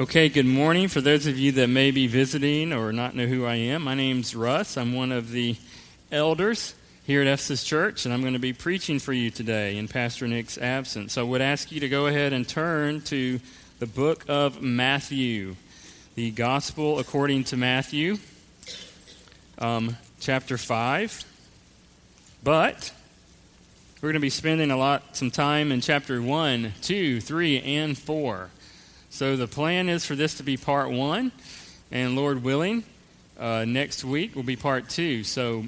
Okay, good morning. For those of you that may be visiting or not know who I am, my name's Russ. I'm one of the elders here at Ephesus Church, and I'm going to be preaching for you today in Pastor Nick's absence. So I would ask you to go ahead and turn to the book of Matthew, the Gospel according to Matthew, um, chapter 5. But we're going to be spending a lot, some time in chapter 1, 2, 3, and 4. So the plan is for this to be part one, and Lord willing, uh, next week will be part two. So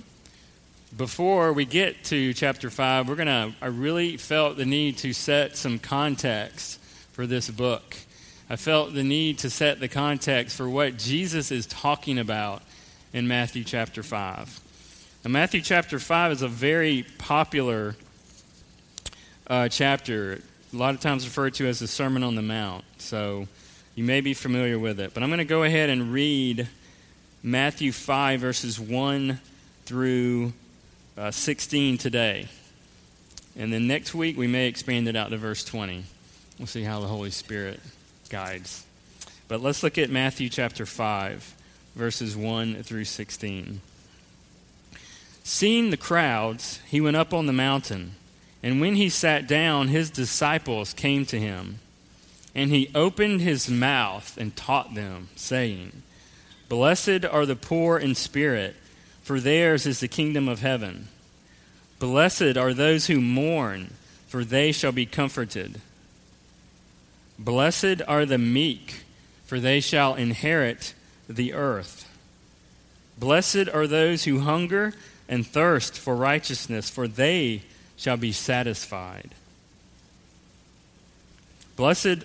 before we get to chapter five, we're gonna. I really felt the need to set some context for this book. I felt the need to set the context for what Jesus is talking about in Matthew chapter 5. Now, Matthew chapter 5 is a very popular uh, chapter a lot of times referred to as the Sermon on the Mount. So you may be familiar with it. But I'm going to go ahead and read Matthew 5, verses 1 through uh, 16 today. And then next week we may expand it out to verse 20. We'll see how the Holy Spirit guides. But let's look at Matthew chapter 5, verses 1 through 16. Seeing the crowds, he went up on the mountain. And when he sat down, his disciples came to him. And he opened his mouth and taught them, saying, Blessed are the poor in spirit, for theirs is the kingdom of heaven. Blessed are those who mourn, for they shall be comforted. Blessed are the meek, for they shall inherit the earth. Blessed are those who hunger and thirst for righteousness, for they shall be satisfied. Blessed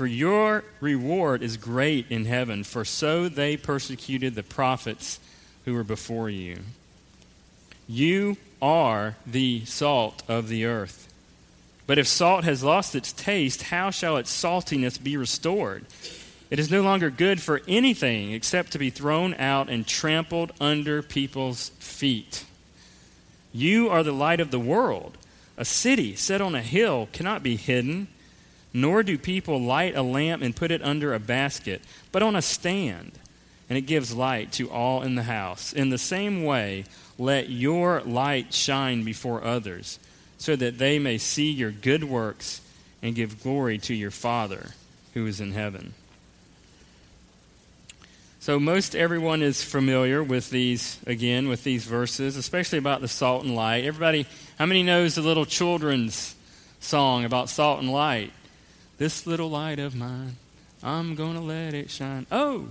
for your reward is great in heaven, for so they persecuted the prophets who were before you. You are the salt of the earth. But if salt has lost its taste, how shall its saltiness be restored? It is no longer good for anything except to be thrown out and trampled under people's feet. You are the light of the world. A city set on a hill cannot be hidden, nor do people light a lamp and put it under a basket, but on a stand, and it gives light to all in the house. In the same way, let your light shine before others, so that they may see your good works and give glory to your Father who is in heaven. So, most everyone is familiar with these, again, with these verses, especially about the salt and light. Everybody, how many knows the little children's song about salt and light? This little light of mine, I'm going to let it shine. Oh,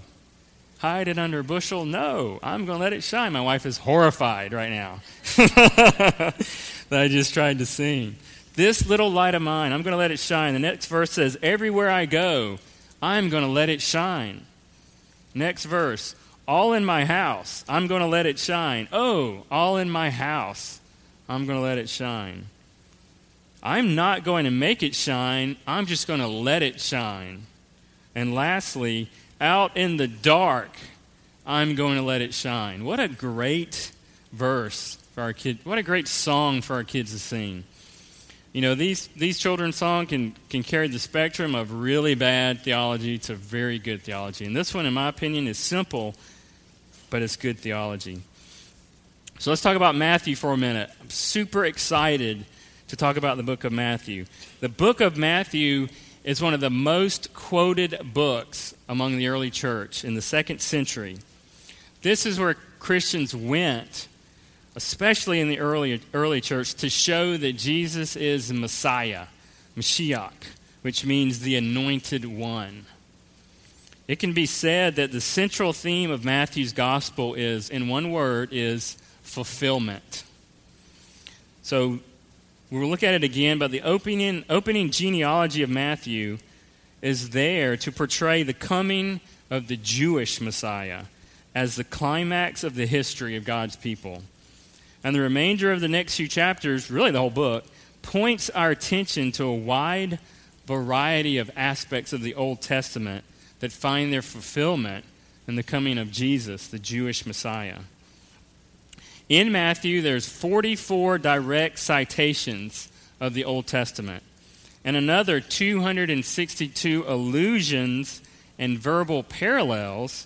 hide it under a bushel? No, I'm going to let it shine. My wife is horrified right now that I just tried to sing. This little light of mine, I'm going to let it shine. The next verse says, Everywhere I go, I'm going to let it shine. Next verse. All in my house, I'm going to let it shine. Oh, all in my house, I'm going to let it shine. I'm not going to make it shine, I'm just going to let it shine. And lastly, out in the dark, I'm going to let it shine. What a great verse for our kids. What a great song for our kids to sing. You know, these, these children's songs can, can carry the spectrum of really bad theology to very good theology. And this one, in my opinion, is simple, but it's good theology. So let's talk about Matthew for a minute. I'm super excited to talk about the book of Matthew. The book of Matthew is one of the most quoted books among the early church in the second century. This is where Christians went especially in the early, early church, to show that Jesus is Messiah, Mashiach, which means the anointed one. It can be said that the central theme of Matthew's gospel is, in one word, is fulfillment. So we'll look at it again, but the opening, opening genealogy of Matthew is there to portray the coming of the Jewish Messiah as the climax of the history of God's people. And the remainder of the next few chapters, really the whole book, points our attention to a wide variety of aspects of the Old Testament that find their fulfillment in the coming of Jesus, the Jewish Messiah. In Matthew, there's 44 direct citations of the Old Testament and another 262 allusions and verbal parallels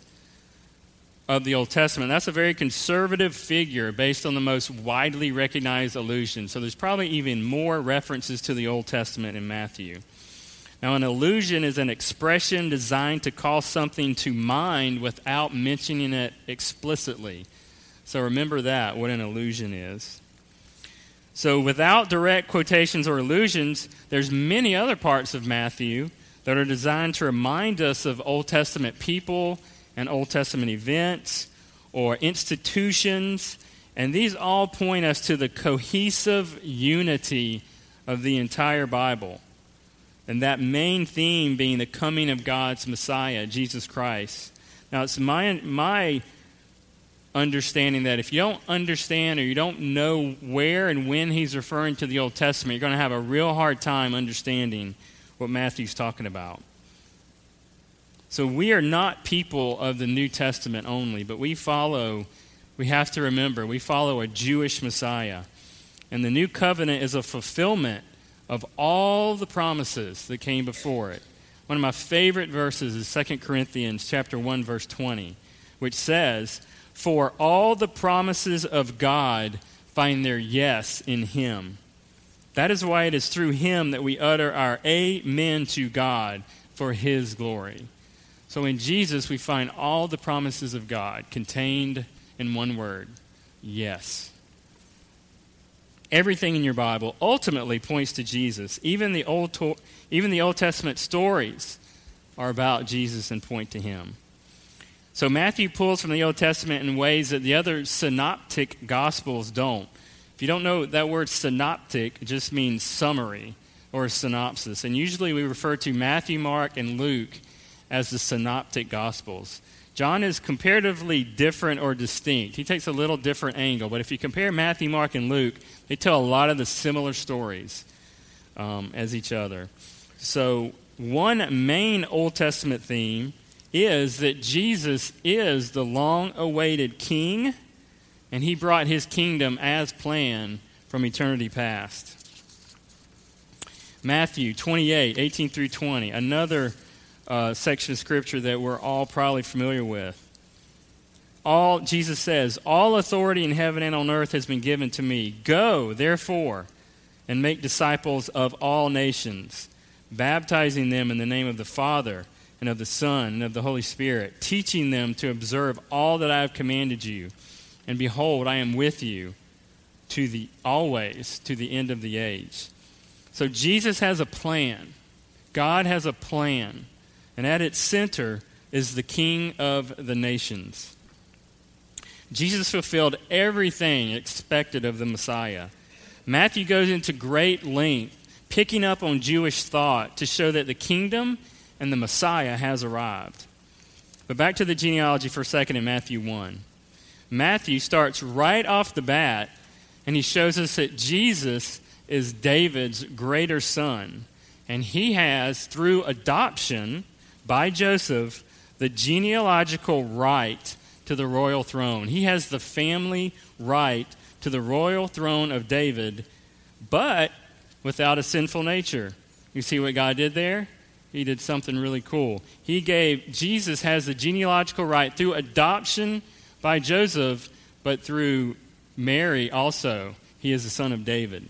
of the Old Testament. That's a very conservative figure based on the most widely recognized allusions. So there's probably even more references to the Old Testament in Matthew. Now, an allusion is an expression designed to call something to mind without mentioning it explicitly. So remember that, what an allusion is. So without direct quotations or allusions, there's many other parts of Matthew that are designed to remind us of Old Testament people and Old Testament events or institutions, and these all point us to the cohesive unity of the entire Bible. And that main theme being the coming of God's Messiah, Jesus Christ. Now, it's my, my understanding that if you don't understand or you don't know where and when he's referring to the Old Testament, you're going to have a real hard time understanding what Matthew's talking about. So we are not people of the New Testament only, but we follow, we have to remember, we follow a Jewish Messiah. And the new covenant is a fulfillment of all the promises that came before it. One of my favorite verses is 2 Corinthians chapter 1 verse 20, which says, "For all the promises of God find their yes in him." That is why it is through him that we utter our amen to God for his glory. So in Jesus, we find all the promises of God contained in one word yes. Everything in your Bible ultimately points to Jesus. Even the Old, even the Old Testament stories are about Jesus and point to him. So Matthew pulls from the Old Testament in ways that the other synoptic gospels don't. If you don't know that word synoptic, it just means summary or synopsis. And usually we refer to Matthew, Mark, and Luke as the synoptic gospels. John is comparatively different or distinct. He takes a little different angle. But if you compare Matthew, Mark, and Luke, they tell a lot of the similar stories um, as each other. So, one main Old Testament theme is that Jesus is the long awaited king and he brought his kingdom as planned from eternity past. Matthew 28, 18 through 20, another uh, section of scripture that we're all probably familiar with. All Jesus says, All authority in heaven and on earth has been given to me. Go, therefore, and make disciples of all nations, baptizing them in the name of the Father and of the Son and of the Holy Spirit, teaching them to observe all that I have commanded you and behold, I am with you to the always to the end of the age. So Jesus has a plan. God has a plan. And at its center is the King of the nations. Jesus fulfilled everything expected of the Messiah. Matthew goes into great length, picking up on Jewish thought to show that the kingdom and the Messiah has arrived. But back to the genealogy for a second in Matthew 1. Matthew starts right off the bat and he shows us that Jesus is David's greater son. And he has, through adoption by Joseph, the genealogical right to the royal throne. He has the family right to the royal throne of David, but without a sinful nature. You see what God did there? He did something really cool. He gave, Jesus has the genealogical right through adoption by Joseph, but through Mary also. He is the son of David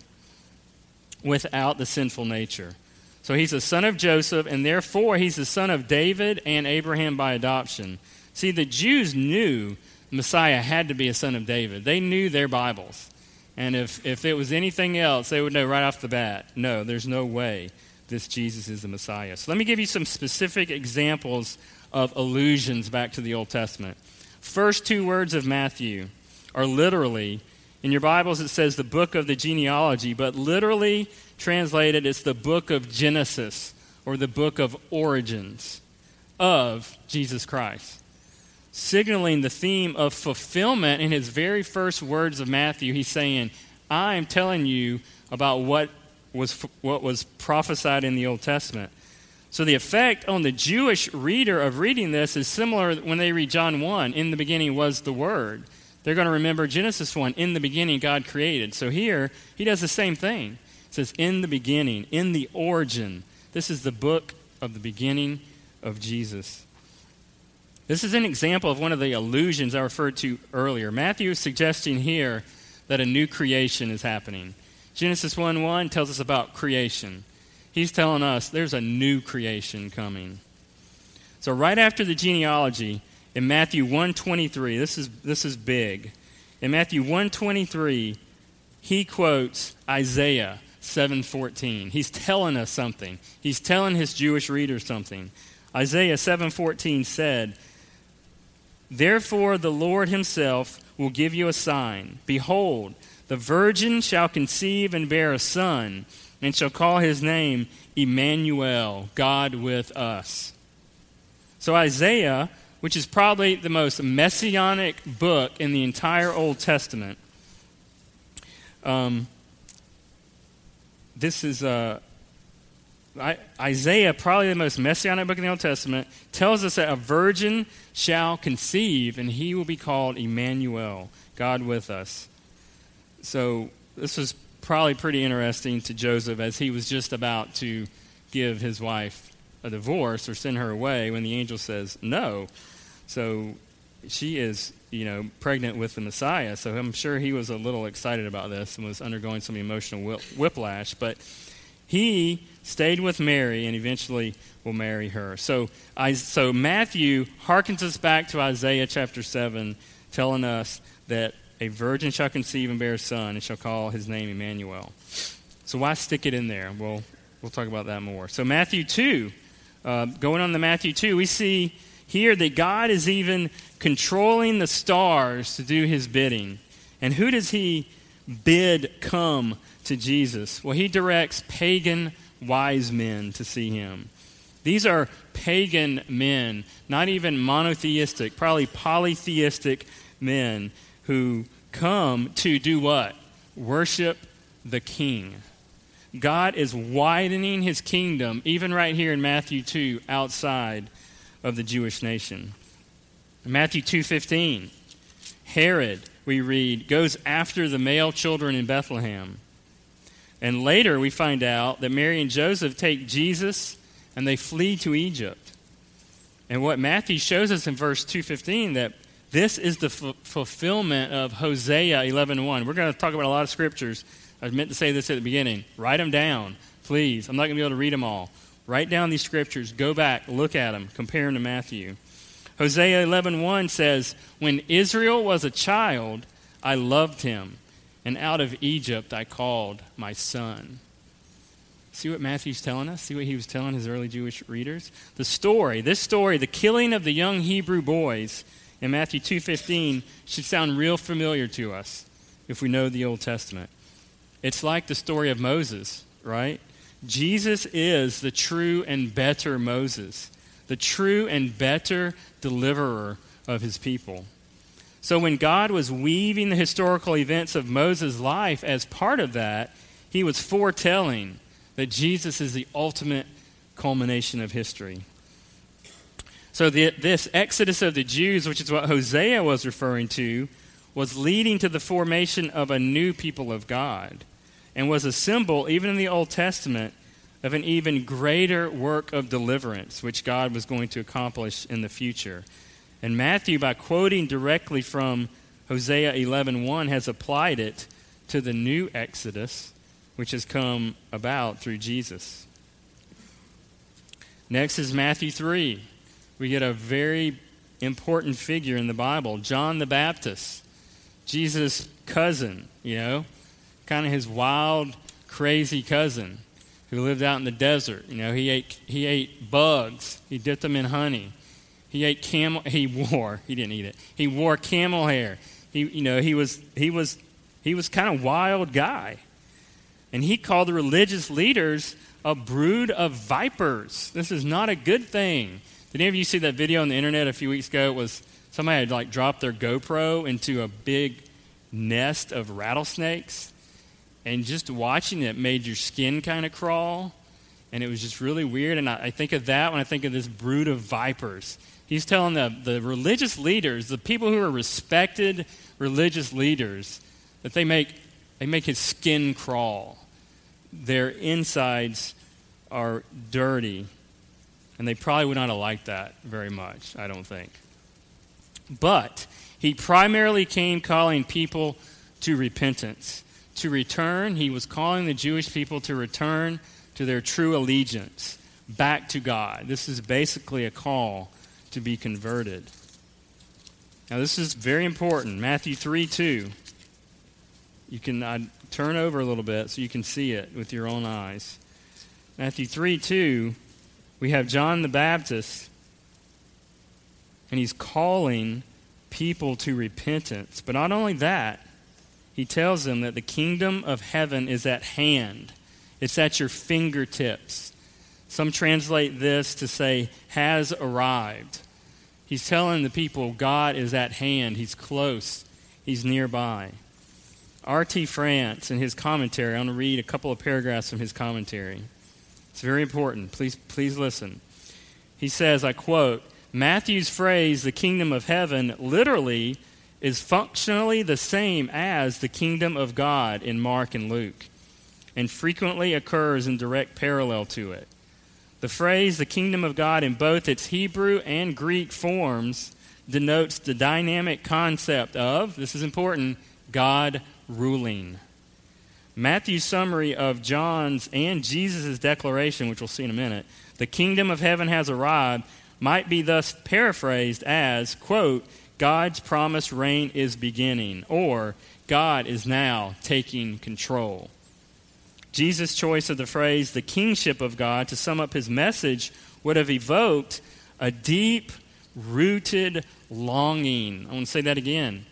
without the sinful nature. So he's the son of Joseph, and therefore he's the son of David and Abraham by adoption. See, the Jews knew Messiah had to be a son of David. They knew their Bibles. And if, if it was anything else, they would know right off the bat no, there's no way this Jesus is the Messiah. So let me give you some specific examples of allusions back to the Old Testament first two words of Matthew are literally, in your Bibles it says the book of the genealogy, but literally translated it's the book of Genesis or the book of origins of Jesus Christ, signaling the theme of fulfillment in his very first words of Matthew. He's saying, I am telling you about what was, what was prophesied in the Old Testament. So the effect on the Jewish reader of reading this is similar when they read John 1, in the beginning was the Word. They're going to remember Genesis 1, in the beginning God created. So here, he does the same thing. It says, in the beginning, in the origin. This is the book of the beginning of Jesus. This is an example of one of the allusions I referred to earlier. Matthew is suggesting here that a new creation is happening. Genesis 1 1 tells us about creation. He's telling us there's a new creation coming. So right after the genealogy, in Matthew 123, this is this is big. In Matthew 123, he quotes Isaiah 7:14. He's telling us something. He's telling his Jewish readers something. Isaiah 7:14 said, "Therefore the Lord himself will give you a sign. Behold, the virgin shall conceive and bear a son, and shall call his name Emmanuel, God with us. So, Isaiah, which is probably the most messianic book in the entire Old Testament, um, this is uh, Isaiah, probably the most messianic book in the Old Testament, tells us that a virgin shall conceive, and he will be called Emmanuel, God with us. So, this was probably pretty interesting to Joseph as he was just about to give his wife a divorce or send her away when the angel says no. So she is, you know, pregnant with the Messiah. So I'm sure he was a little excited about this and was undergoing some emotional whiplash. But he stayed with Mary and eventually will marry her. So, I, so Matthew harkens us back to Isaiah chapter 7, telling us that a virgin shall conceive and bear a son, and shall call his name Emmanuel. So why stick it in there? Well, we'll talk about that more. So Matthew 2, uh, going on to Matthew 2, we see here that God is even controlling the stars to do his bidding. And who does he bid come to Jesus? Well, he directs pagan wise men to see him. These are pagan men, not even monotheistic, probably polytheistic men who come to do what? Worship the king. God is widening his kingdom, even right here in Matthew 2, outside of the Jewish nation. Matthew 2:15, Herod, we read, goes after the male children in Bethlehem. And later we find out that Mary and Joseph take Jesus and they flee to Egypt. And what Matthew shows us in verse 215 that this is the f- fulfillment of Hosea 11.1. We're going to talk about a lot of scriptures. I meant to say this at the beginning. Write them down, please. I'm not going to be able to read them all. Write down these scriptures. Go back, look at them, compare them to Matthew. Hosea 11.1 says, When Israel was a child, I loved him, and out of Egypt I called my son. See what Matthew's telling us? See what he was telling his early Jewish readers? The story, this story, the killing of the young Hebrew boys in Matthew 2:15 should sound real familiar to us if we know the Old Testament. It's like the story of Moses, right? Jesus is the true and better Moses, the true and better deliverer of his people. So when God was weaving the historical events of Moses' life as part of that, he was foretelling that Jesus is the ultimate culmination of history. So, the, this exodus of the Jews, which is what Hosea was referring to, was leading to the formation of a new people of God and was a symbol, even in the Old Testament, of an even greater work of deliverance, which God was going to accomplish in the future. And Matthew, by quoting directly from Hosea 11.1, has applied it to the new Exodus, which has come about through Jesus. Next is Matthew 3 we get a very important figure in the Bible, John the Baptist, Jesus' cousin, you know, kind of his wild, crazy cousin who lived out in the desert. You know, he ate, he ate bugs, he dipped them in honey. He ate camel, he wore, he didn't eat it, he wore camel hair. He, you know, he was, he was, he was kind of wild guy. And he called the religious leaders a brood of vipers. This is not a good thing. Did any of you see that video on the internet a few weeks ago? It was somebody had like dropped their GoPro into a big nest of rattlesnakes, and just watching it made your skin kind of crawl, and it was just really weird. And I, I think of that when I think of this brood of vipers. He's telling the, the religious leaders, the people who are respected religious leaders, that they make, they make his skin crawl. Their insides are dirty. And they probably would not have liked that very much, I don't think. But he primarily came calling people to repentance, to return. He was calling the Jewish people to return to their true allegiance, back to God. This is basically a call to be converted. Now, this is very important. Matthew 3 2. You can uh, turn over a little bit so you can see it with your own eyes. Matthew 3 2, we have John the Baptist, and he's calling people to repentance. But not only that, he tells them that the kingdom of heaven is at hand, it's at your fingertips. Some translate this to say, has arrived. He's telling the people God is at hand, He's close, He's nearby. R.T. France, in his commentary, I want to read a couple of paragraphs from his commentary. It's very important. Please, please listen. He says, I quote, Matthew's phrase, the kingdom of heaven, literally is functionally the same as the kingdom of God in Mark and Luke, and frequently occurs in direct parallel to it. The phrase, the kingdom of God, in both its Hebrew and Greek forms, denotes the dynamic concept of, this is important, God ruling. Matthew's summary of John's and Jesus' declaration, which we'll see in a minute, the kingdom of heaven has arrived, might be thus paraphrased as, quote, God's promised reign is beginning, or God is now taking control. Jesus' choice of the phrase, the kingship of God, to sum up his message, would have evoked a deep rooted longing. I want to say that again.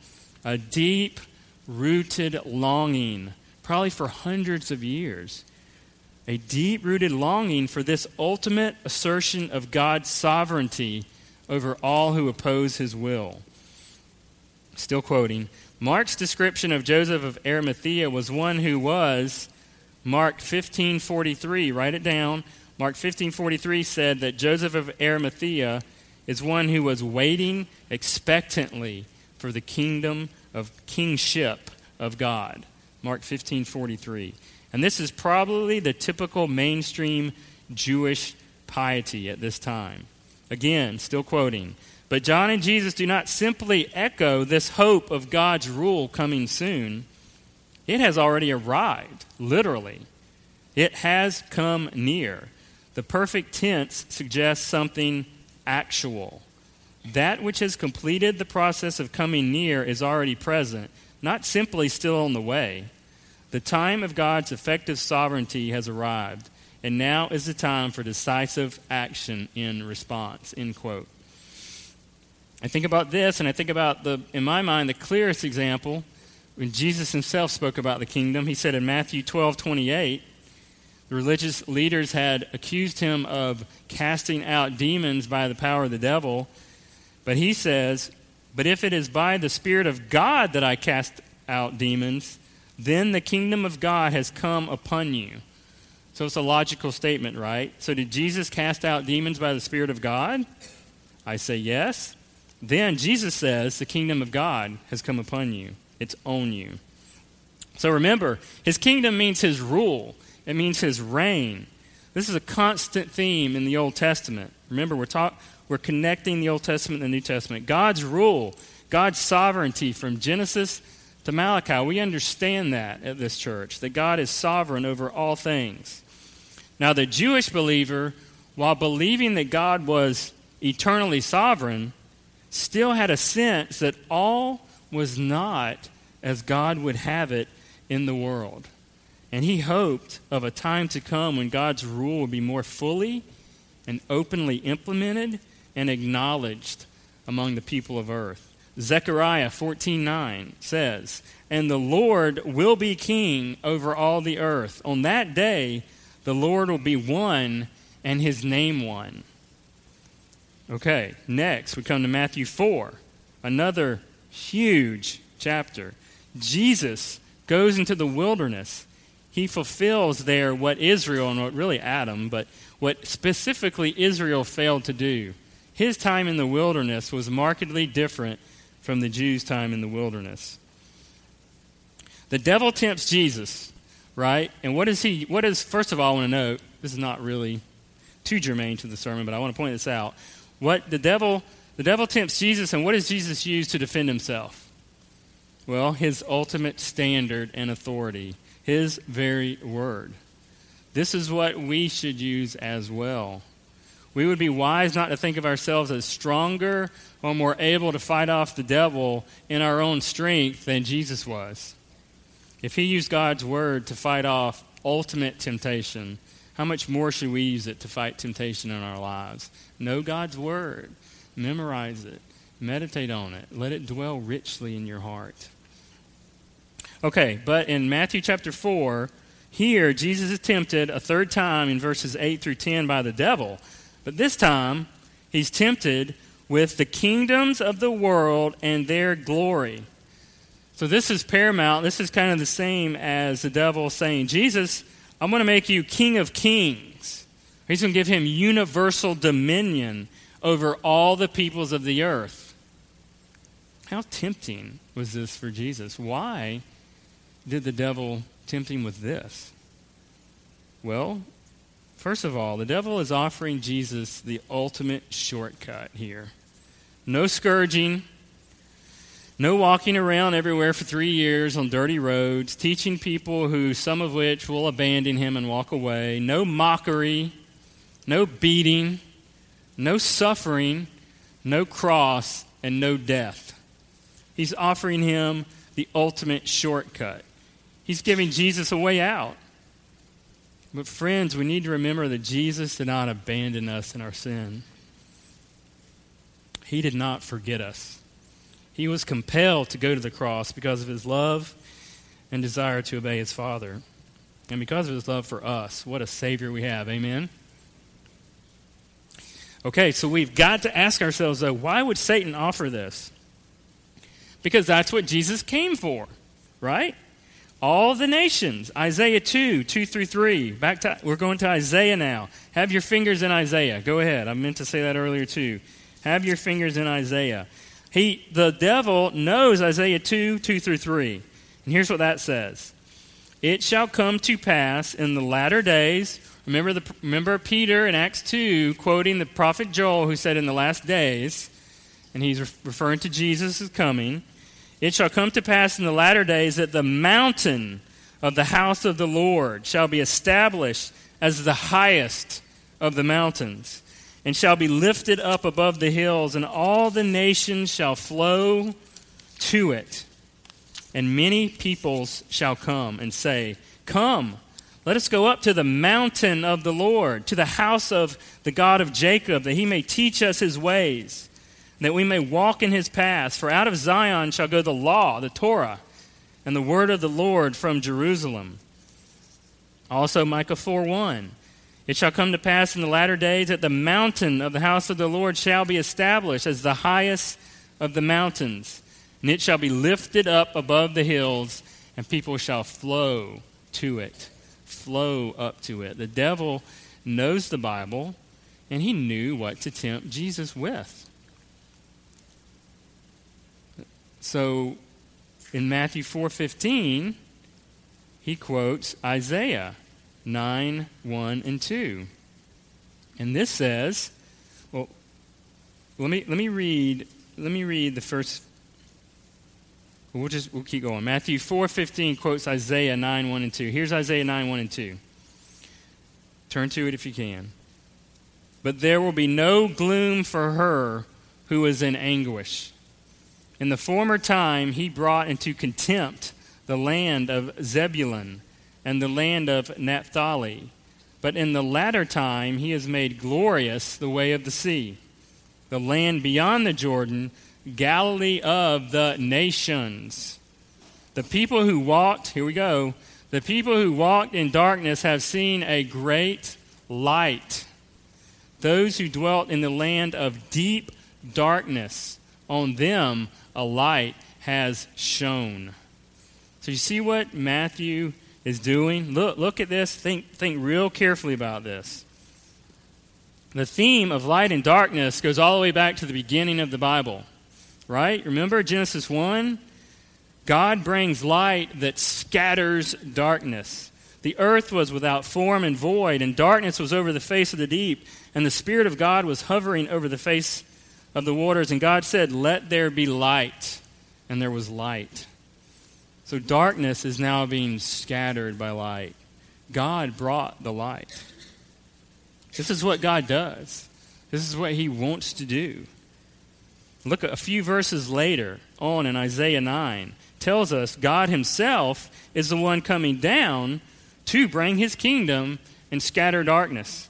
A deep rooted longing, probably for hundreds of years, a deep rooted longing for this ultimate assertion of God's sovereignty over all who oppose his will. Still quoting Mark's description of Joseph of Arimathea was one who was Mark 15:43 write it down Mark 15:43 said that Joseph of Arimathea is one who was waiting expectantly for the kingdom of kingship of God Mark 15:43 and this is probably the typical mainstream Jewish piety at this time. Again, still quoting. But John and Jesus do not simply echo this hope of God's rule coming soon. It has already arrived, literally. It has come near. The perfect tense suggests something actual. That which has completed the process of coming near is already present, not simply still on the way. The time of God's effective sovereignty has arrived, and now is the time for decisive action in response. End quote. I think about this, and I think about the, in my mind, the clearest example when Jesus himself spoke about the kingdom. He said in Matthew 12 28, the religious leaders had accused him of casting out demons by the power of the devil. But he says, But if it is by the Spirit of God that I cast out demons, then the kingdom of God has come upon you. So it's a logical statement, right? So did Jesus cast out demons by the Spirit of God? I say yes. Then Jesus says, The kingdom of God has come upon you, it's on you. So remember, his kingdom means his rule, it means his reign. This is a constant theme in the Old Testament. Remember, we're, talk, we're connecting the Old Testament and the New Testament. God's rule, God's sovereignty from Genesis to Malachi. We understand that at this church, that God is sovereign over all things. Now, the Jewish believer, while believing that God was eternally sovereign, still had a sense that all was not as God would have it in the world. And he hoped of a time to come when God's rule would be more fully and openly implemented and acknowledged among the people of earth. Zechariah 14:9 says, "And the Lord will be king over all the earth. On that day, The Lord will be one and his name one. Okay, next we come to Matthew 4, another huge chapter. Jesus goes into the wilderness. He fulfills there what Israel, and what really Adam, but what specifically Israel failed to do. His time in the wilderness was markedly different from the Jews' time in the wilderness. The devil tempts Jesus, right? And what is he, what is, first of all, I want to note, this is not really too germane to the sermon, but I want to point this out. What the devil, the devil tempts Jesus, and what does Jesus use to defend himself? Well, his ultimate standard and authority, his very word. This is what we should use as well. We would be wise not to think of ourselves as stronger or more able to fight off the devil in our own strength than Jesus was. If he used God's word to fight off ultimate temptation, how much more should we use it to fight temptation in our lives? Know God's word, memorize it, meditate on it, let it dwell richly in your heart. Okay, but in Matthew chapter 4, here Jesus is tempted a third time in verses 8 through 10 by the devil. But this time, he's tempted with the kingdoms of the world and their glory. So this is paramount. This is kind of the same as the devil saying, Jesus, I'm going to make you king of kings. He's going to give him universal dominion over all the peoples of the earth. How tempting was this for Jesus? Why did the devil tempt him with this? Well, First of all, the devil is offering Jesus the ultimate shortcut here. No scourging, no walking around everywhere for three years on dirty roads, teaching people who, some of which will abandon him and walk away, no mockery, no beating, no suffering, no cross, and no death. He's offering him the ultimate shortcut. He's giving Jesus a way out. But, friends, we need to remember that Jesus did not abandon us in our sin. He did not forget us. He was compelled to go to the cross because of his love and desire to obey his Father. And because of his love for us, what a Savior we have. Amen? Okay, so we've got to ask ourselves, though, why would Satan offer this? Because that's what Jesus came for, right? All the nations. Isaiah 2, 2 through 3. Back to, we're going to Isaiah now. Have your fingers in Isaiah. Go ahead. I meant to say that earlier too. Have your fingers in Isaiah. He, the devil knows Isaiah 2, 2 through 3. And here's what that says It shall come to pass in the latter days. Remember, the, remember Peter in Acts 2 quoting the prophet Joel who said, In the last days, and he's referring to Jesus' coming. It shall come to pass in the latter days that the mountain of the house of the Lord shall be established as the highest of the mountains, and shall be lifted up above the hills, and all the nations shall flow to it. And many peoples shall come and say, Come, let us go up to the mountain of the Lord, to the house of the God of Jacob, that he may teach us his ways that we may walk in his paths. For out of Zion shall go the law, the Torah, and the word of the Lord from Jerusalem. Also, Micah 4 1. It shall come to pass in the latter days that the mountain of the house of the Lord shall be established as the highest of the mountains, and it shall be lifted up above the hills, and people shall flow to it. Flow up to it. The devil knows the Bible, and he knew what to tempt Jesus with. So in Matthew 4:15, he quotes Isaiah 9, 1 and 2. And this says, well, let me let me read let me read the first We'll just we'll keep going. Matthew 4:15 quotes Isaiah 9, 1 and 2. Here's Isaiah 9, 1 and 2. Turn to it if you can. But there will be no gloom for her who is in anguish. In the former time, he brought into contempt the land of Zebulun and the land of Naphtali. But in the latter time, he has made glorious the way of the sea, the land beyond the Jordan, Galilee of the nations. The people who walked, here we go, The people who walked in darkness have seen a great light. Those who dwelt in the land of deep darkness, on them a light has shone. So you see what Matthew is doing? Look, look at this. Think, think real carefully about this. The theme of light and darkness goes all the way back to the beginning of the Bible, right? Remember Genesis 1? God brings light that scatters darkness. The earth was without form and void, and darkness was over the face of the deep, and the Spirit of God was hovering over the face of the waters. And God said, Let there be light. And there was light. So darkness is now being scattered by light. God brought the light. This is what God does, this is what He wants to do. Look a few verses later on in Isaiah 9 tells us God Himself is the one coming down to bring His kingdom and scatter darkness.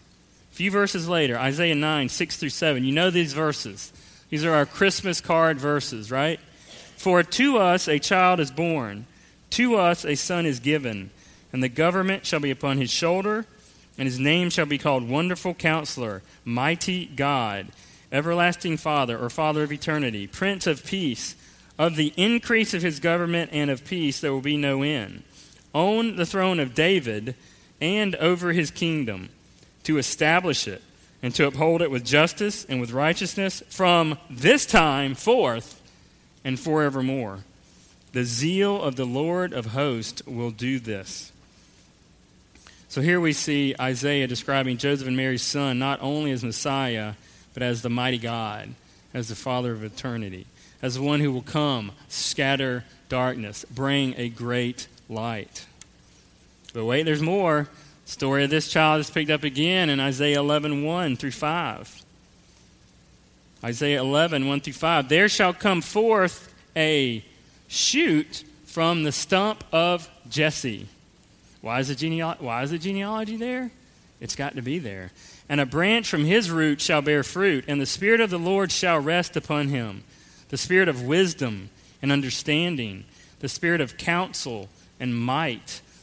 Few verses later, Isaiah 9, 6 through 7. You know these verses. These are our Christmas card verses, right? For to us a child is born, to us a son is given, and the government shall be upon his shoulder, and his name shall be called Wonderful Counselor, Mighty God, Everlasting Father, or Father of Eternity, Prince of Peace. Of the increase of his government and of peace there will be no end. On the throne of David and over his kingdom, to establish it and to uphold it with justice and with righteousness from this time forth and forevermore. The zeal of the Lord of hosts will do this. So here we see Isaiah describing Joseph and Mary's son not only as Messiah, but as the mighty God, as the Father of eternity as the one who will come, scatter darkness, bring a great light. But wait, there's more. Story of this child is picked up again in Isaiah 11 1 through 5. Isaiah 11 1 through 5. There shall come forth a shoot from the stump of Jesse. Why is the, why is the genealogy there? It's got to be there. And a branch from his root shall bear fruit, and the Spirit of the Lord shall rest upon him the spirit of wisdom and understanding, the spirit of counsel and might,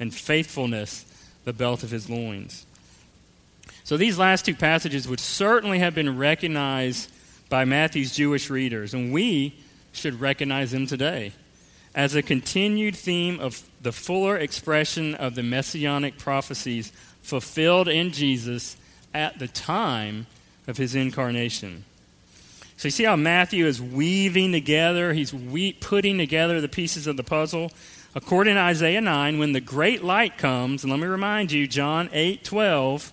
and faithfulness the belt of his loins. So these last two passages would certainly have been recognized by Matthew's Jewish readers, and we should recognize them today as a continued theme of the fuller expression of the messianic prophecies fulfilled in Jesus at the time of his incarnation. So you see how Matthew is weaving together, he's we- putting together the pieces of the puzzle. According to Isaiah 9, when the great light comes, and let me remind you, John 8 12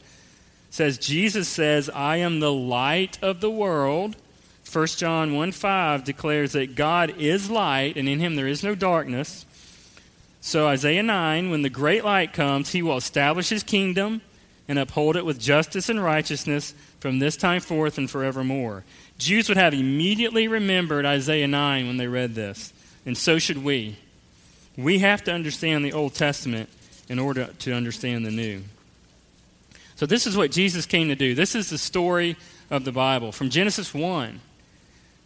says, Jesus says, I am the light of the world. 1 John 1 5 declares that God is light, and in him there is no darkness. So, Isaiah 9, when the great light comes, he will establish his kingdom and uphold it with justice and righteousness from this time forth and forevermore. Jews would have immediately remembered Isaiah 9 when they read this, and so should we. We have to understand the Old Testament in order to understand the New. So, this is what Jesus came to do. This is the story of the Bible. From Genesis 1,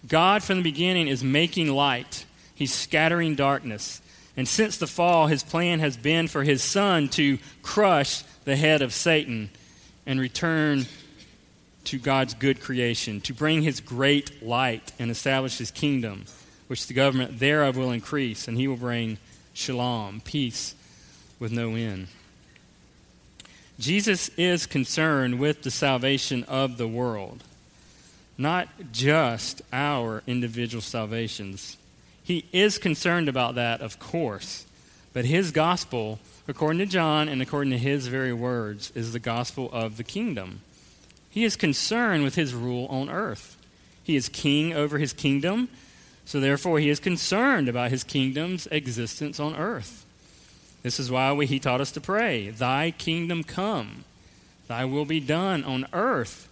God from the beginning is making light, He's scattering darkness. And since the fall, His plan has been for His Son to crush the head of Satan and return to God's good creation, to bring his great light and establish his kingdom, which the government thereof will increase, and he will bring shalom, peace with no end. Jesus is concerned with the salvation of the world, not just our individual salvations. He is concerned about that, of course, but his gospel, according to John and according to his very words, is the gospel of the kingdom. He is concerned with his rule on earth. He is king over his kingdom, so therefore he is concerned about his kingdom's existence on earth. This is why we, he taught us to pray, Thy kingdom come, Thy will be done on earth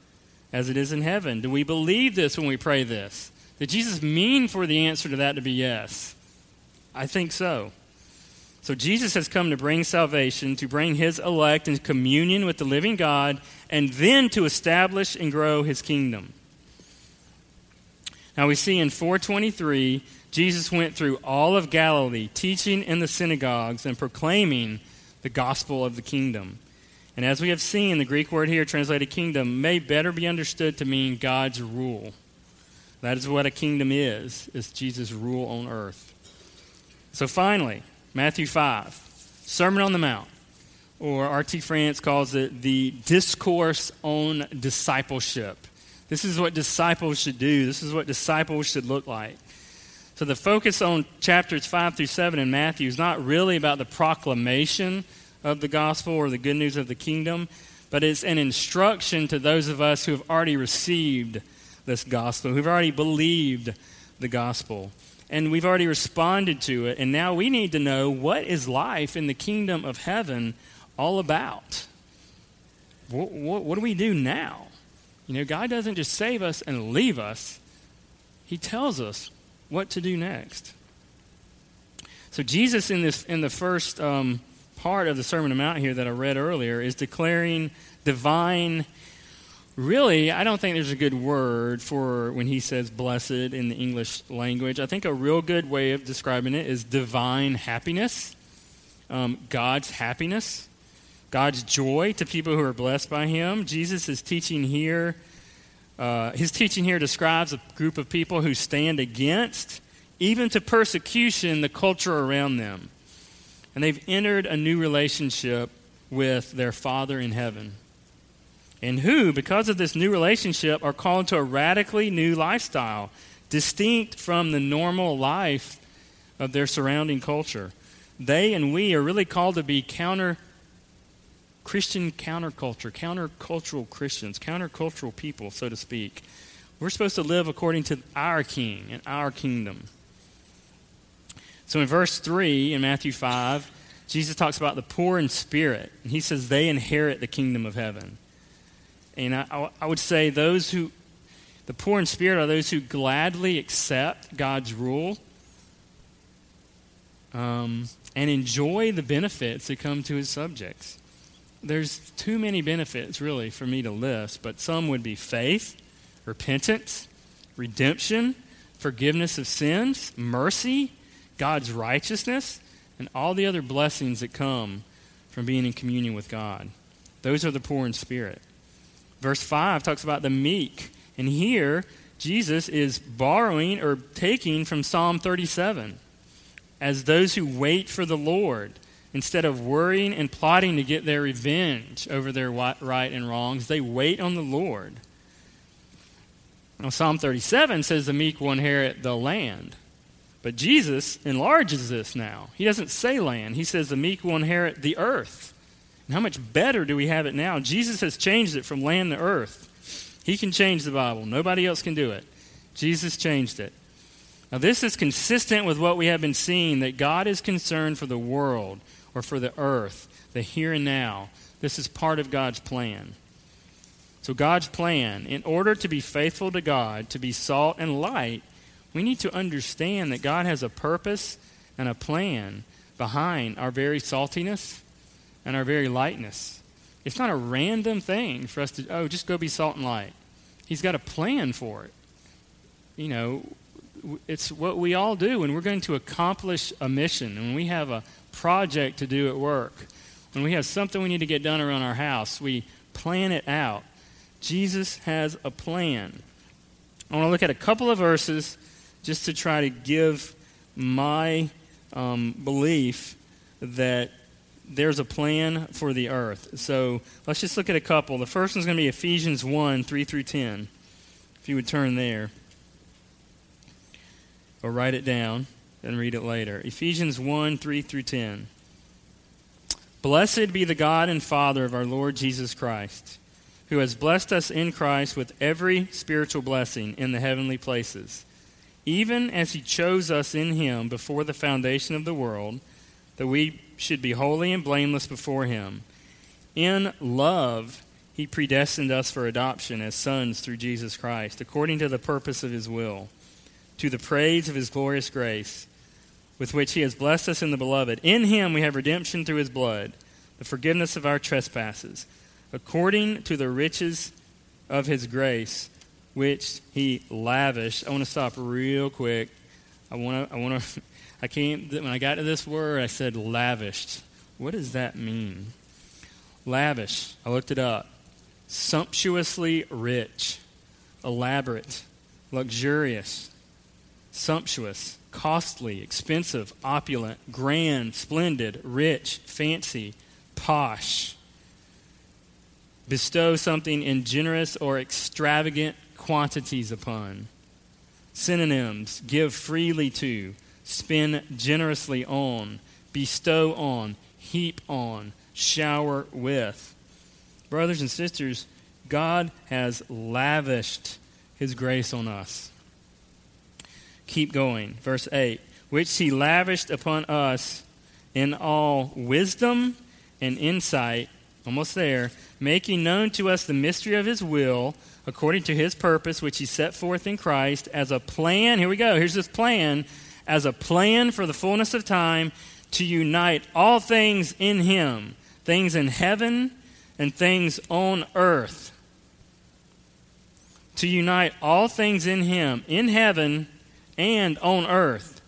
as it is in heaven. Do we believe this when we pray this? Did Jesus mean for the answer to that to be yes? I think so. So Jesus has come to bring salvation, to bring his elect into communion with the living God, and then to establish and grow his kingdom. Now we see in 423 Jesus went through all of Galilee, teaching in the synagogues and proclaiming the gospel of the kingdom. And as we have seen, the Greek word here translated kingdom may better be understood to mean God's rule. That is what a kingdom is, is Jesus' rule on earth. So finally, Matthew 5, Sermon on the Mount, or R.T. France calls it the discourse on discipleship. This is what disciples should do. This is what disciples should look like. So the focus on chapters 5 through 7 in Matthew is not really about the proclamation of the gospel or the good news of the kingdom, but it's an instruction to those of us who have already received this gospel, who've already believed the gospel. And we've already responded to it. And now we need to know what is life in the kingdom of heaven all about? What, what, what do we do now? You know, God doesn't just save us and leave us, He tells us what to do next. So Jesus in this in the first um, part of the Sermon on the Mount here that I read earlier is declaring divine. Really, I don't think there's a good word for when he says blessed in the English language. I think a real good way of describing it is divine happiness, um, God's happiness, God's joy to people who are blessed by him. Jesus is teaching here uh, his teaching here describes a group of people who stand against, even to persecution, the culture around them. And they've entered a new relationship with their Father in heaven. And who, because of this new relationship, are called to a radically new lifestyle, distinct from the normal life of their surrounding culture. They and we are really called to be counter Christian counterculture, countercultural Christians, countercultural people, so to speak. We're supposed to live according to our king and our kingdom. So in verse 3 in Matthew 5, Jesus talks about the poor in spirit. And he says they inherit the kingdom of heaven. And I, I would say those who, the poor in spirit are those who gladly accept God's rule um, and enjoy the benefits that come to his subjects there's too many benefits, really, for me to list, but some would be faith, repentance, redemption, forgiveness of sins, mercy, God's righteousness, and all the other blessings that come from being in communion with God. Those are the poor in spirit. Verse 5 talks about the meek. And here, Jesus is borrowing or taking from Psalm 37 as those who wait for the Lord Instead of worrying and plotting to get their revenge over their right and wrongs, they wait on the Lord. Now, Psalm 37 says the meek will inherit the land. But Jesus enlarges this now. He doesn't say land, he says the meek will inherit the earth. And how much better do we have it now? Jesus has changed it from land to earth. He can change the Bible, nobody else can do it. Jesus changed it. Now, this is consistent with what we have been seeing that God is concerned for the world or for the earth, the here and now. This is part of God's plan. So, God's plan, in order to be faithful to God, to be salt and light, we need to understand that God has a purpose and a plan behind our very saltiness and our very lightness. It's not a random thing for us to, oh, just go be salt and light. He's got a plan for it. You know, it's what we all do when we're going to accomplish a mission, when we have a project to do at work, when we have something we need to get done around our house, we plan it out. Jesus has a plan. I want to look at a couple of verses just to try to give my um, belief that there's a plan for the earth. So let's just look at a couple. The first one's going to be Ephesians 1 3 through 10. If you would turn there or write it down and read it later. Ephesians 1 3 through 10. Blessed be the God and Father of our Lord Jesus Christ, who has blessed us in Christ with every spiritual blessing in the heavenly places, even as he chose us in him before the foundation of the world, that we should be holy and blameless before Him. In love, He predestined us for adoption as sons through Jesus Christ, according to the purpose of His will, to the praise of His glorious grace, with which He has blessed us in the Beloved. In Him we have redemption through His blood, the forgiveness of our trespasses, according to the riches of His grace, which He lavished. I want to stop real quick. I want to. I want to. I came, when I got to this word, I said lavished. What does that mean? Lavish. I looked it up. Sumptuously rich, elaborate, luxurious, sumptuous, costly, expensive, opulent, grand, splendid, rich, fancy, posh. Bestow something in generous or extravagant quantities upon. Synonyms give freely to spend generously on, bestow on, heap on, shower with. Brothers and sisters, God has lavished his grace on us. Keep going. Verse 8 which he lavished upon us in all wisdom and insight, almost there, making known to us the mystery of his will, according to his purpose, which he set forth in Christ as a plan. Here we go. Here's this plan as a plan for the fullness of time to unite all things in Him, things in heaven and things on earth. To unite all things in Him, in heaven and on earth.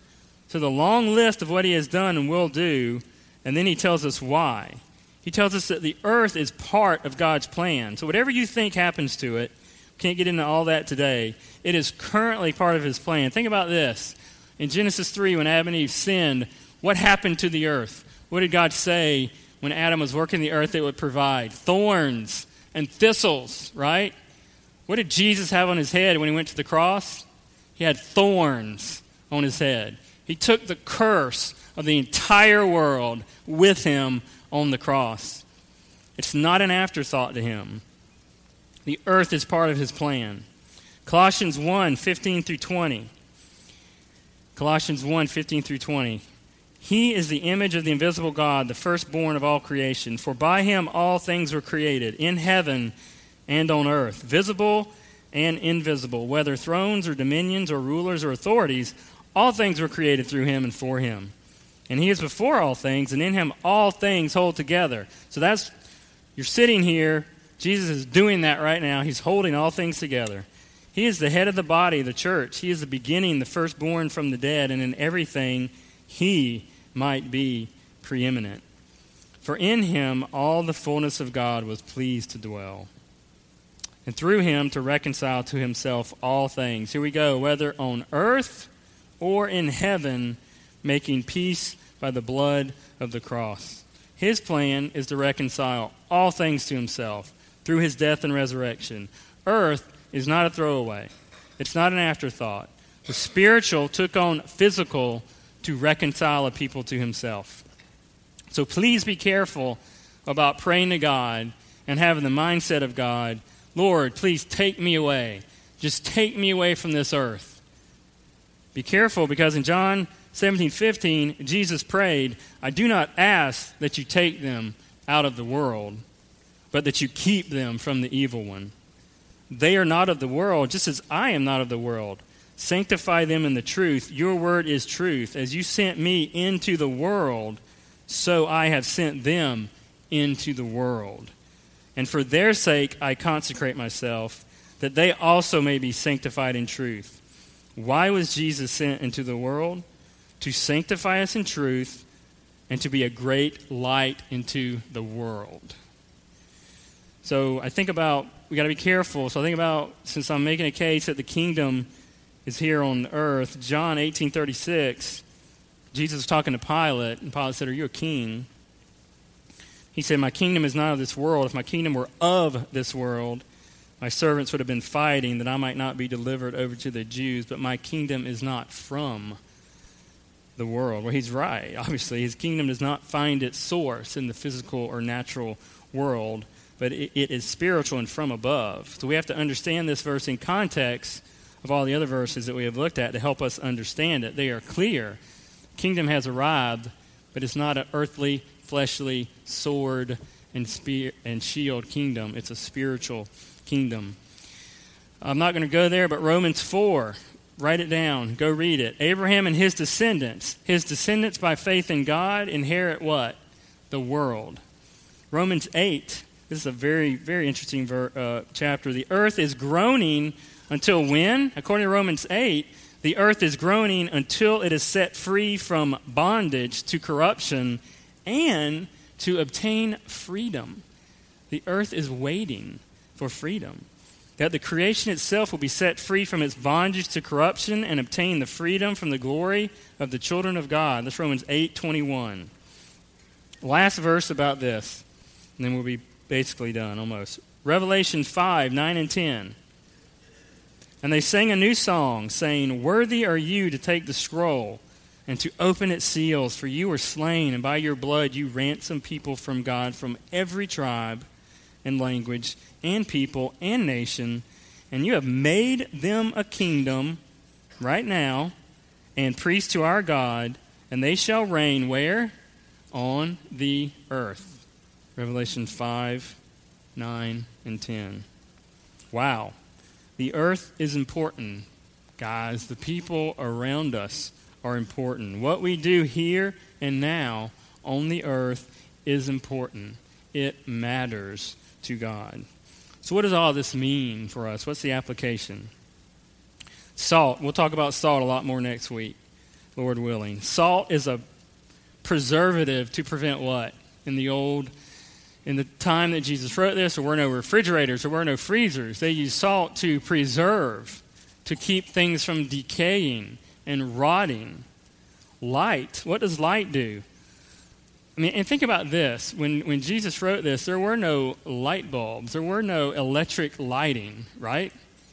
So, the long list of what He has done and will do, and then He tells us why. He tells us that the earth is part of God's plan. So, whatever you think happens to it, can't get into all that today. It is currently part of His plan. Think about this in Genesis 3, when Adam and Eve sinned, what happened to the earth? What did God say when Adam was working the earth it would provide? Thorns and thistles, right? What did Jesus have on his head when he went to the cross? He had thorns on his head. He took the curse of the entire world with him on the cross. It's not an afterthought to him. The earth is part of his plan. Colossians 1 15 through 20. Colossians 1 15 through 20. He is the image of the invisible God, the firstborn of all creation. For by him all things were created, in heaven and on earth, visible and invisible, whether thrones or dominions or rulers or authorities, all things were created through him and for him. And he is before all things, and in him all things hold together. So that's, you're sitting here, Jesus is doing that right now. He's holding all things together. He is the head of the body, the church. He is the beginning, the firstborn from the dead, and in everything he might be preeminent. For in him all the fullness of God was pleased to dwell, and through him to reconcile to himself all things. Here we go, whether on earth or in heaven, making peace by the blood of the cross. His plan is to reconcile all things to himself through his death and resurrection. Earth is not a throwaway, it's not an afterthought. The spiritual took on physical to reconcile a people to himself. So please be careful about praying to God and having the mindset of God Lord, please take me away. Just take me away from this earth. Be careful because in John 17 15, Jesus prayed, I do not ask that you take them out of the world, but that you keep them from the evil one. They are not of the world, just as I am not of the world. Sanctify them in the truth. Your word is truth. As you sent me into the world, so I have sent them into the world. And for their sake I consecrate myself, that they also may be sanctified in truth. Why was Jesus sent into the world? To sanctify us in truth and to be a great light into the world. So I think about we got to be careful. So I think about since I'm making a case that the kingdom is here on earth, John 18:36, Jesus was talking to Pilate, and Pilate said, "Are you a king?" He said, "My kingdom is not of this world. If my kingdom were of this world, my servants would have been fighting that I might not be delivered over to the Jews, but my kingdom is not from the world." Well, he's right. Obviously, his kingdom does not find its source in the physical or natural world but it, it is spiritual and from above. So we have to understand this verse in context of all the other verses that we have looked at to help us understand it. They are clear. Kingdom has arrived, but it's not an earthly, fleshly sword and, spear, and shield kingdom. It's a spiritual kingdom. I'm not going to go there, but Romans 4, write it down. Go read it. Abraham and his descendants, his descendants by faith in God, inherit what? The world. Romans 8, this is a very, very interesting ver, uh, chapter. The earth is groaning until when? According to Romans 8, the earth is groaning until it is set free from bondage to corruption and to obtain freedom. The earth is waiting for freedom. That the creation itself will be set free from its bondage to corruption and obtain the freedom from the glory of the children of God. That's Romans 8 21. Last verse about this, and then we'll be basically done almost. Revelation 5 9 and 10. And they sang a new song, saying, Worthy are you to take the scroll and to open its seals, for you were slain, and by your blood you ransomed people from God from every tribe and language and people and nation, and you have made them a kingdom right now and priests to our God, and they shall reign where? On the earth. Revelation 5, 9, and 10. Wow. The earth is important, guys. The people around us are important. What we do here and now on the earth is important. It matters to God. So, what does all this mean for us? What's the application? Salt. We'll talk about salt a lot more next week, Lord willing. Salt is a preservative to prevent what? In the old, in the time that Jesus wrote this, there were no refrigerators, there were no freezers. They used salt to preserve, to keep things from decaying and rotting. Light. What does light do? I mean, and think about this. When, when Jesus wrote this, there were no light bulbs, there were no electric lighting, right?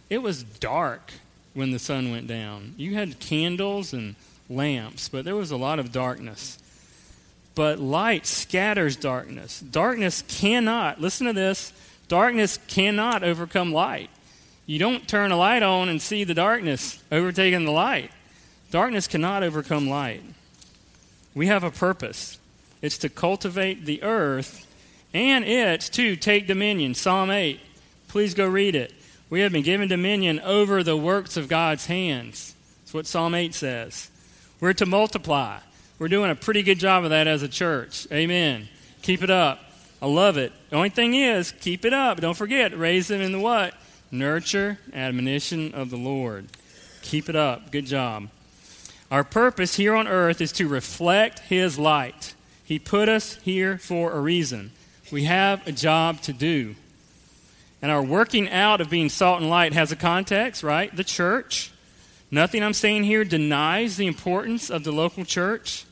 It was dark when the sun went down. You had candles and lamps, but there was a lot of darkness. But light scatters darkness. Darkness cannot, listen to this, darkness cannot overcome light. You don't turn a light on and see the darkness overtaking the light. Darkness cannot overcome light. We have a purpose. It's to cultivate the earth, and it's to take dominion. Psalm 8. Please go read it. We have been given dominion over the works of God's hands. That's what Psalm 8 says. We're to multiply. We're doing a pretty good job of that as a church. Amen. Keep it up. I love it. The only thing is, keep it up. Don't forget, raise them in the what? Nurture, admonition of the Lord. Keep it up. Good job. Our purpose here on earth is to reflect His light. He put us here for a reason. We have a job to do. And our working out of being salt and light has a context, right? The church. Nothing I'm saying here denies the importance of the local church.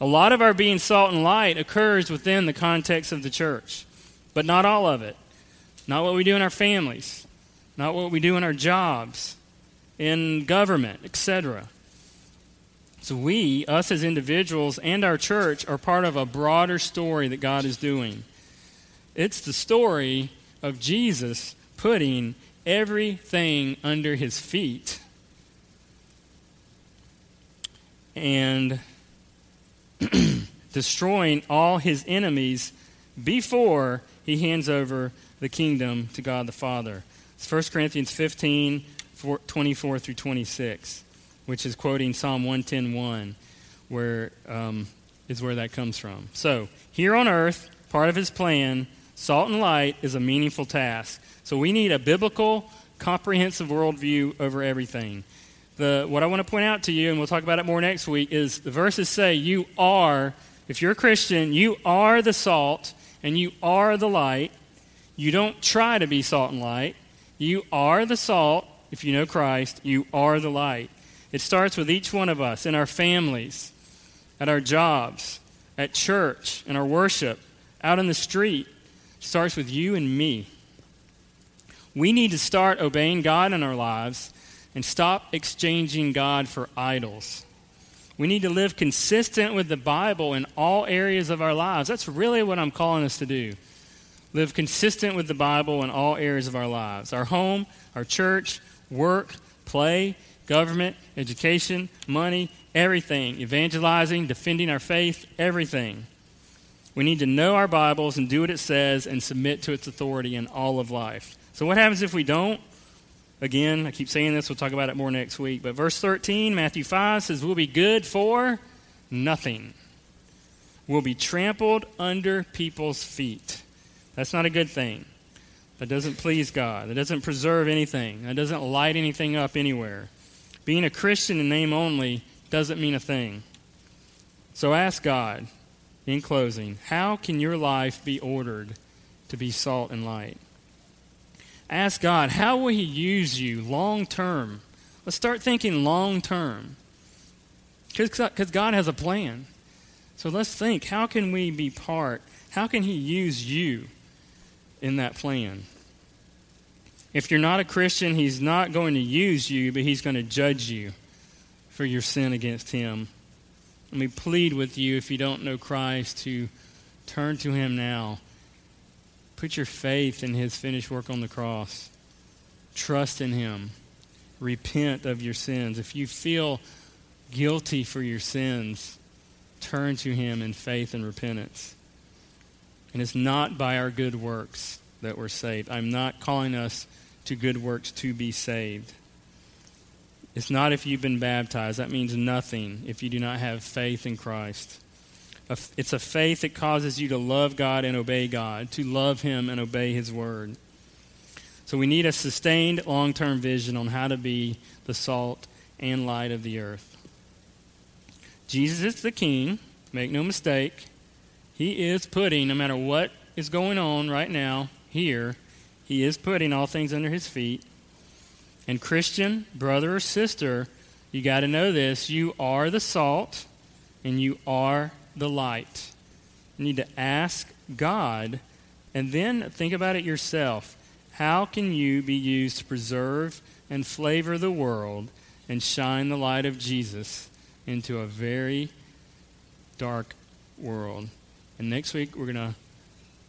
A lot of our being salt and light occurs within the context of the church, but not all of it. Not what we do in our families, not what we do in our jobs, in government, etc. So, we, us as individuals, and our church are part of a broader story that God is doing. It's the story of Jesus putting everything under his feet and destroying all his enemies before he hands over the kingdom to God the Father. It's 1 Corinthians 15, 24 through 26 which is quoting Psalm 110.1, where um, is where that comes from. So here on earth, part of his plan, salt and light is a meaningful task. So we need a biblical, comprehensive worldview over everything. The, what I want to point out to you, and we'll talk about it more next week, is the verses say you are, if you're a Christian, you are the salt and you are the light. You don't try to be salt and light. You are the salt. If you know Christ, you are the light. It starts with each one of us in our families, at our jobs, at church, in our worship, out in the street. It starts with you and me. We need to start obeying God in our lives and stop exchanging God for idols. We need to live consistent with the Bible in all areas of our lives. That's really what I'm calling us to do. Live consistent with the Bible in all areas of our lives our home, our church, work, play, government, education, money, everything, evangelizing, defending our faith, everything. We need to know our Bibles and do what it says and submit to its authority in all of life. So, what happens if we don't? Again, I keep saying this, we'll talk about it more next week. But verse 13, Matthew 5 says, We'll be good for nothing. We'll be trampled under people's feet. That's not a good thing. That doesn't please God. That doesn't preserve anything. That doesn't light anything up anywhere. Being a Christian in name only doesn't mean a thing. So ask God, in closing, how can your life be ordered to be salt and light? Ask God, how will He use you long term? Let's start thinking long term. Because God has a plan. So let's think how can we be part? How can He use you in that plan? If you're not a Christian, He's not going to use you, but He's going to judge you for your sin against Him. Let me plead with you, if you don't know Christ, to turn to Him now. Put your faith in His finished work on the cross. Trust in Him. Repent of your sins. If you feel guilty for your sins, turn to Him in faith and repentance. And it's not by our good works that we're saved. I'm not calling us to good works to be saved. It's not if you've been baptized. That means nothing if you do not have faith in Christ. It's a faith that causes you to love God and obey God, to love Him and obey His word. So we need a sustained long term vision on how to be the salt and light of the earth. Jesus is the king, make no mistake. He is putting, no matter what is going on right now here, he is putting all things under his feet. And, Christian, brother or sister, you got to know this. You are the salt and you are the light. You need to ask God and then think about it yourself. How can you be used to preserve and flavor the world and shine the light of Jesus into a very dark world? And next week, we're going to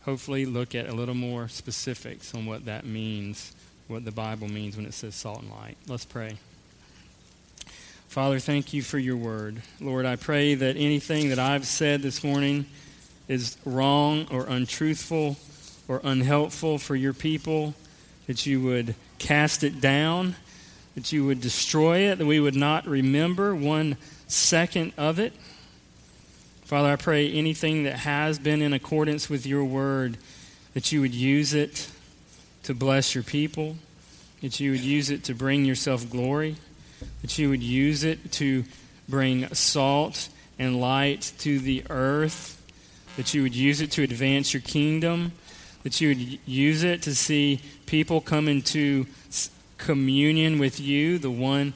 hopefully look at a little more specifics on what that means, what the Bible means when it says salt and light. Let's pray. Father, thank you for your word. Lord, I pray that anything that I've said this morning is wrong or untruthful or unhelpful for your people, that you would cast it down, that you would destroy it, that we would not remember one second of it. Father, I pray anything that has been in accordance with your word, that you would use it to bless your people, that you would use it to bring yourself glory, that you would use it to bring salt and light to the earth, that you would use it to advance your kingdom, that you would use it to see people come into communion with you, the one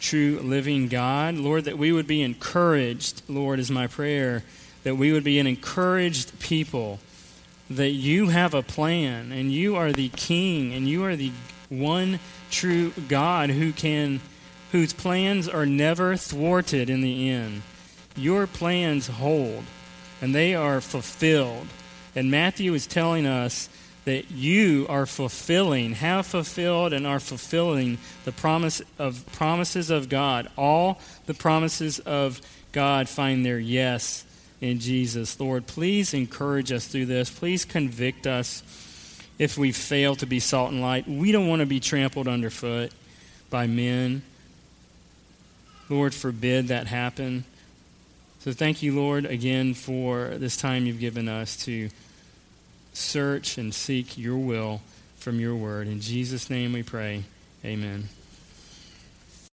true living God. Lord, that we would be encouraged, Lord, is my prayer, that we would be an encouraged people, that you have a plan, and you are the King, and you are the one true God who can whose plans are never thwarted in the end. Your plans hold, and they are fulfilled. And Matthew is telling us that you are fulfilling, have fulfilled, and are fulfilling the promise of promises of God. All the promises of God find their yes in Jesus. Lord, please encourage us through this. Please convict us if we fail to be salt and light. We don't want to be trampled underfoot by men. Lord, forbid that happen. So thank you, Lord, again for this time you've given us to search and seek your will from your word. In Jesus' name we pray. Amen.